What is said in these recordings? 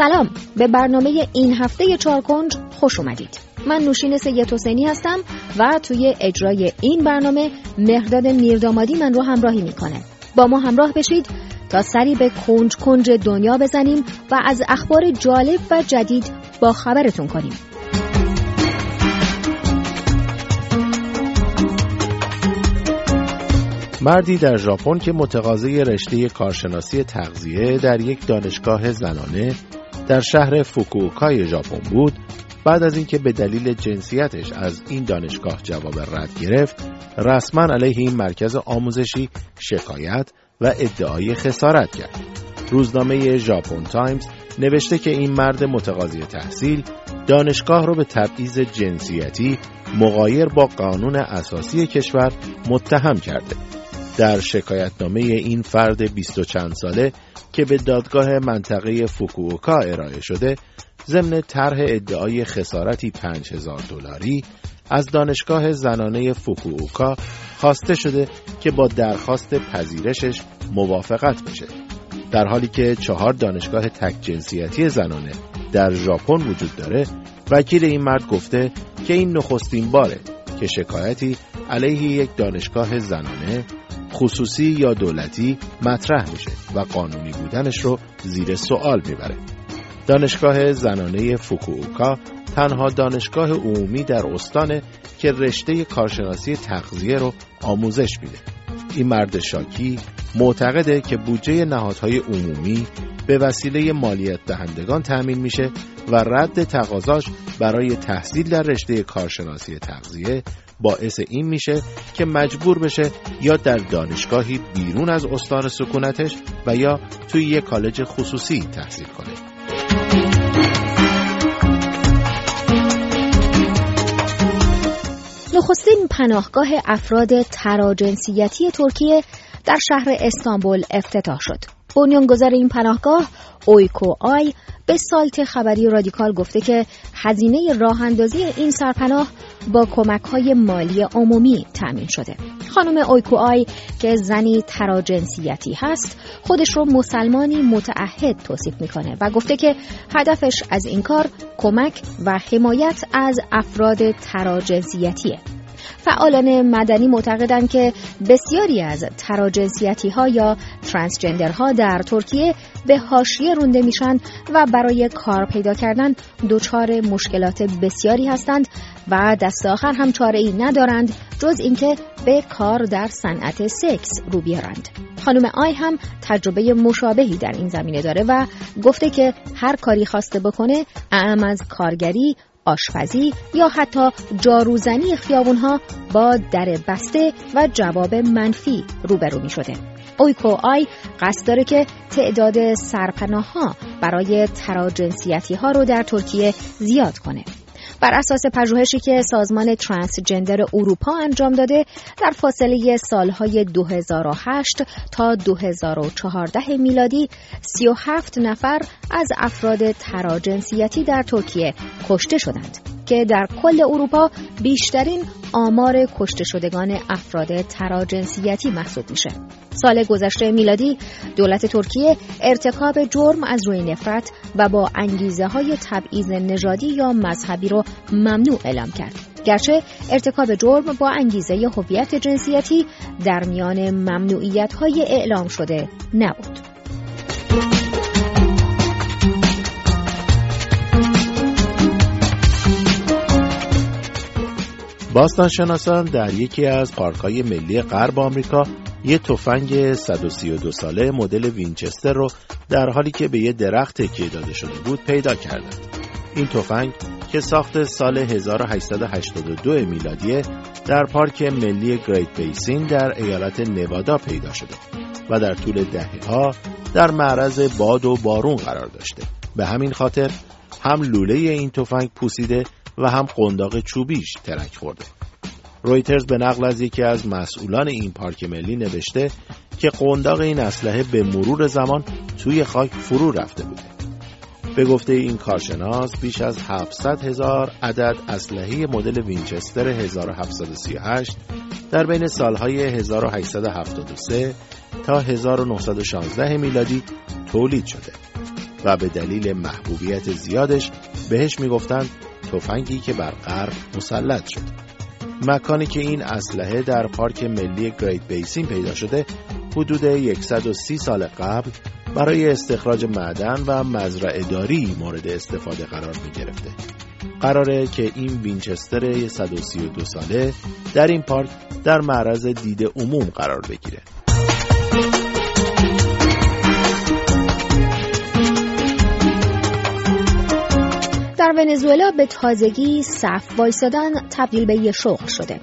سلام. به برنامه این هفته چارکنج خوش اومدید. من نوشین سید حسینی هستم و توی اجرای این برنامه مهرداد میردامادی من رو همراهی می‌کنه. با ما همراه بشید تا سری به کنج کنج دنیا بزنیم و از اخبار جالب و جدید با خبرتون کنیم. مردی در ژاپن که متقاضی رشته کارشناسی تغذیه در یک دانشگاه زنانه در شهر فوکوکای ژاپن بود بعد از اینکه به دلیل جنسیتش از این دانشگاه جواب رد گرفت رسما علیه این مرکز آموزشی شکایت و ادعای خسارت کرد. روزنامه ژاپن تایمز نوشته که این مرد متقاضی تحصیل دانشگاه را به تبعیض جنسیتی مغایر با قانون اساسی کشور متهم کرده. در شکایتنامه این فرد بیست و چند ساله که به دادگاه منطقه فوکووکا ارائه شده ضمن طرح ادعای خسارتی 5000 دلاری از دانشگاه زنانه فوکووکا خواسته شده که با درخواست پذیرشش موافقت بشه. در حالی که چهار دانشگاه تک جنسیتی زنانه در ژاپن وجود داره وکیل این مرد گفته که این نخستین باره که شکایتی علیه یک دانشگاه زنانه خصوصی یا دولتی مطرح میشه و قانونی بودنش رو زیر سوال می‌بره. دانشگاه زنانه فوکووکا تنها دانشگاه عمومی در استانه که رشته کارشناسی تغذیه رو آموزش میده. این مرد شاکی معتقده که بودجه نهادهای عمومی به وسیله مالیت دهندگان تأمین میشه و رد تقاضاش برای تحصیل در رشته کارشناسی تغذیه باعث این میشه که مجبور بشه یا در دانشگاهی بیرون از استان سکونتش و یا توی یک کالج خصوصی تحصیل کنه. نخستین پناهگاه افراد تراجنسیتی ترکیه در شهر استانبول افتتاح شد. بنیانگذار این پناهگاه اویکو آی به سایت خبری رادیکال گفته که هزینه راه اندازی این سرپناه با کمک های مالی عمومی تأمین شده. خانم اویکوآی که زنی تراجنسیتی هست خودش رو مسلمانی متعهد توصیف می‌کنه و گفته که هدفش از این کار کمک و حمایت از افراد تراجنسیتیه. فعالان مدنی معتقدند که بسیاری از تراجنسیتی ها یا ترانسجندرها در ترکیه به حاشیه رونده میشن و برای کار پیدا کردن دچار مشکلات بسیاری هستند و دست آخر هم چاره ای ندارند جز اینکه به کار در صنعت سکس رو بیارند. خانم آی هم تجربه مشابهی در این زمینه داره و گفته که هر کاری خواسته بکنه اعم از کارگری آشپزی یا حتی جاروزنی خیابونها با در بسته و جواب منفی روبرو می شده. اویکو آی قصد داره که تعداد سرپناه ها برای تراجنسیتی ها رو در ترکیه زیاد کنه. بر اساس پژوهشی که سازمان ترانسجندر اروپا انجام داده در فاصله سالهای 2008 تا 2014 میلادی 37 نفر از افراد تراجنسیتی در ترکیه کشته شدند که در کل اروپا بیشترین آمار کشته شدگان افراد تراجنسیتی محسوب میشه. سال گذشته میلادی دولت ترکیه ارتکاب جرم از روی نفرت و با انگیزه های تبعیض نژادی یا مذهبی رو ممنوع اعلام کرد. گرچه ارتکاب جرم با انگیزه هویت جنسیتی در میان ممنوعیت های اعلام شده نبود. باستانشناسان در یکی از پارکهای ملی غرب آمریکا یه تفنگ 132 ساله مدل وینچستر رو در حالی که به یه درخت تکیه داده شده بود پیدا کردند. این تفنگ که ساخت سال 1882 میلادی در پارک ملی گریت بیسین در ایالت نوادا پیدا شده و در طول دهه ها در معرض باد و بارون قرار داشته. به همین خاطر هم لوله این تفنگ پوسیده و هم قنداق چوبیش ترک خورده. رویترز به نقل از یکی از مسئولان این پارک ملی نوشته که قنداق این اسلحه به مرور زمان توی خاک فرو رفته بوده. به گفته این کارشناس بیش از 700 هزار عدد اسلحه مدل وینچستر 1738 در بین سالهای 1873 تا 1916 میلادی تولید شده. و به دلیل محبوبیت زیادش بهش می‌گفتند تفنگی که بر غرب مسلط شد مکانی که این اسلحه در پارک ملی گریت بیسین پیدا شده حدود 130 سال قبل برای استخراج معدن و مزرعه داری مورد استفاده قرار می گرفته. قراره که این وینچستر 132 ساله در این پارک در معرض دید عموم قرار بگیره. در ونزوئلا به تازگی صف وایسادن تبدیل به یه شغل شده.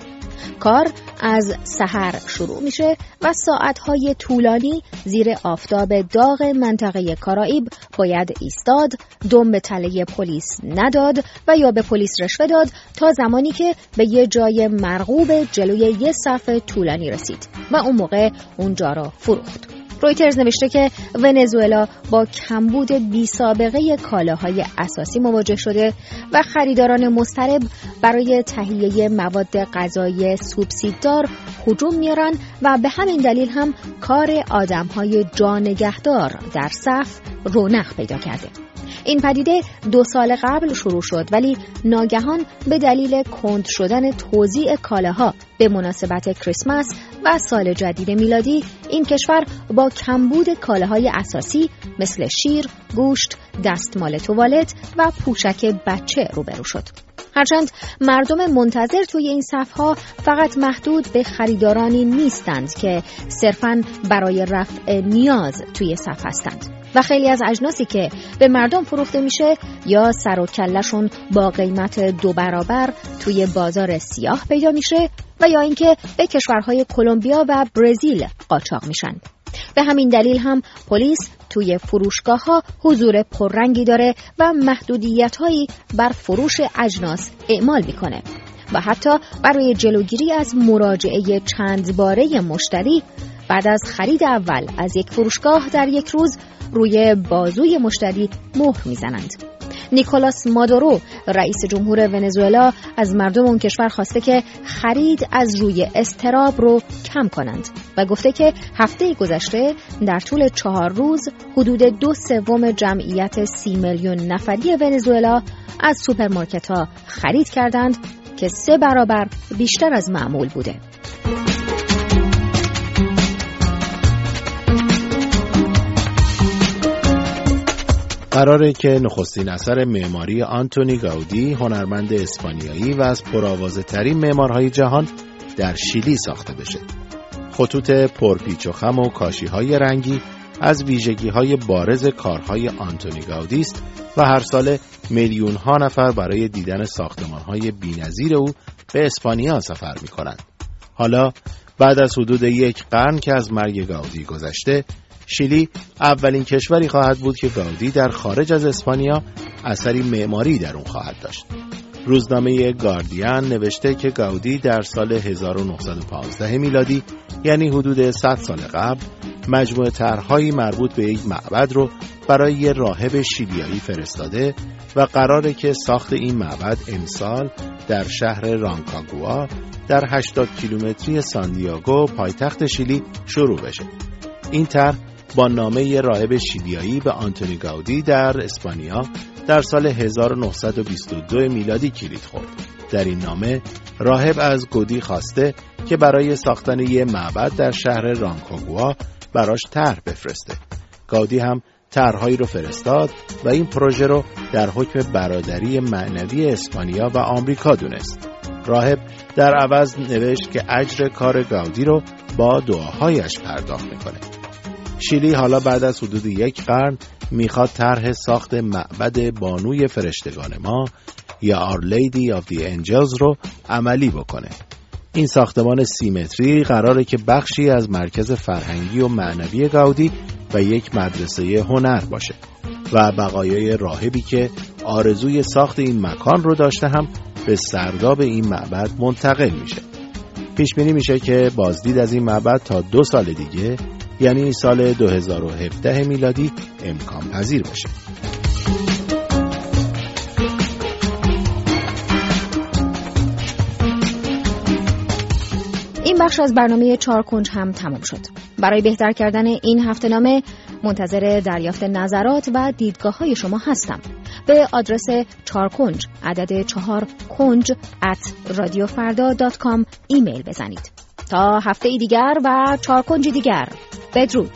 کار از سحر شروع میشه و ساعتهای طولانی زیر آفتاب داغ منطقه کارائیب باید ایستاد، دم به تله پلیس نداد و یا به پلیس رشوه داد تا زمانی که به یه جای مرغوب جلوی یه صف طولانی رسید و اون موقع اونجا را فروخت. رویترز نوشته که ونزوئلا با کمبود بی سابقه کالاهای اساسی مواجه شده و خریداران مسترب برای تهیه مواد غذایی سوبسیددار هجوم میارن و به همین دلیل هم کار آدمهای جانگهدار در صف رونق پیدا کرده. این پدیده دو سال قبل شروع شد ولی ناگهان به دلیل کند شدن توزیع کالاها به مناسبت کریسمس و سال جدید میلادی این کشور با کمبود کالاهای اساسی مثل شیر، گوشت، دستمال توالت و پوشک بچه روبرو شد. هرچند مردم منتظر توی این صفها فقط محدود به خریدارانی نیستند که صرفاً برای رفع نیاز توی صف هستند. و خیلی از اجناسی که به مردم فروخته میشه یا سر و کلشون با قیمت دو برابر توی بازار سیاه پیدا میشه و یا اینکه به کشورهای کلمبیا و برزیل قاچاق میشن به همین دلیل هم پلیس توی فروشگاه ها حضور پررنگی داره و محدودیت هایی بر فروش اجناس اعمال می‌کنه. و حتی برای جلوگیری از مراجعه چند باره مشتری بعد از خرید اول از یک فروشگاه در یک روز روی بازوی مشتری مهر می‌زنند. نیکولاس مادورو رئیس جمهور ونزوئلا از مردم اون کشور خواسته که خرید از روی استراب رو کم کنند و گفته که هفته گذشته در طول چهار روز حدود دو سوم جمعیت سی میلیون نفری ونزوئلا از سوپرمارکت ها خرید کردند که سه برابر بیشتر از معمول بوده. قراره که نخستین اثر معماری آنتونی گاودی هنرمند اسپانیایی و از پرآوازه ترین معمارهای جهان در شیلی ساخته بشه. خطوط پرپیچ و خم و کاشی های رنگی از ویژگی های بارز کارهای آنتونی گاودی است و هر سال میلیون ها نفر برای دیدن ساختمان های بینظیر او به اسپانیا سفر می کنند. حالا بعد از حدود یک قرن که از مرگ گاودی گذشته شیلی اولین کشوری خواهد بود که گاودی در خارج از اسپانیا اثری معماری در اون خواهد داشت. روزنامه گاردین نوشته که گاودی در سال 1915 میلادی یعنی حدود 100 سال قبل مجموعه طرحهایی مربوط به یک معبد رو برای یه راهب شیلیایی فرستاده و قراره که ساخت این معبد امسال در شهر رانکاگوا در 80 کیلومتری ساندیاگو پایتخت شیلی شروع بشه. این طرح با نامه راهب شیلیایی به آنتونی گاودی در اسپانیا در سال 1922 میلادی کلید خورد. در این نامه راهب از گودی خواسته که برای ساختن یک معبد در شهر رانکوگوا براش طرح بفرسته. گاودی هم طرحهایی رو فرستاد و این پروژه رو در حکم برادری معنوی اسپانیا و آمریکا دونست. راهب در عوض نوشت که اجر کار گاودی رو با دعاهایش پرداخت می‌کنه. شیلی حالا بعد از حدود یک قرن می‌خواد طرح ساخت معبد بانوی فرشتگان ما یا Our Lady of the Angels رو عملی بکنه. این ساختمان سی متری قراره که بخشی از مرکز فرهنگی و معنوی گاودی و یک مدرسه هنر باشه و بقایای راهبی که آرزوی ساخت این مکان رو داشته هم به سرداب این معبد منتقل میشه. پیش بینی میشه که بازدید از این معبد تا دو سال دیگه یعنی سال 2017 میلادی امکان پذیر باشه. این بخش از برنامه چهار کنج هم تمام شد. برای بهتر کردن این هفته نامه منتظر دریافت نظرات و دیدگاه های شما هستم به آدرس چارکنج عدد چهار کنج at رادیوفردا ایمیل بزنید تا هفته دیگر و چارکنج دیگر 待住。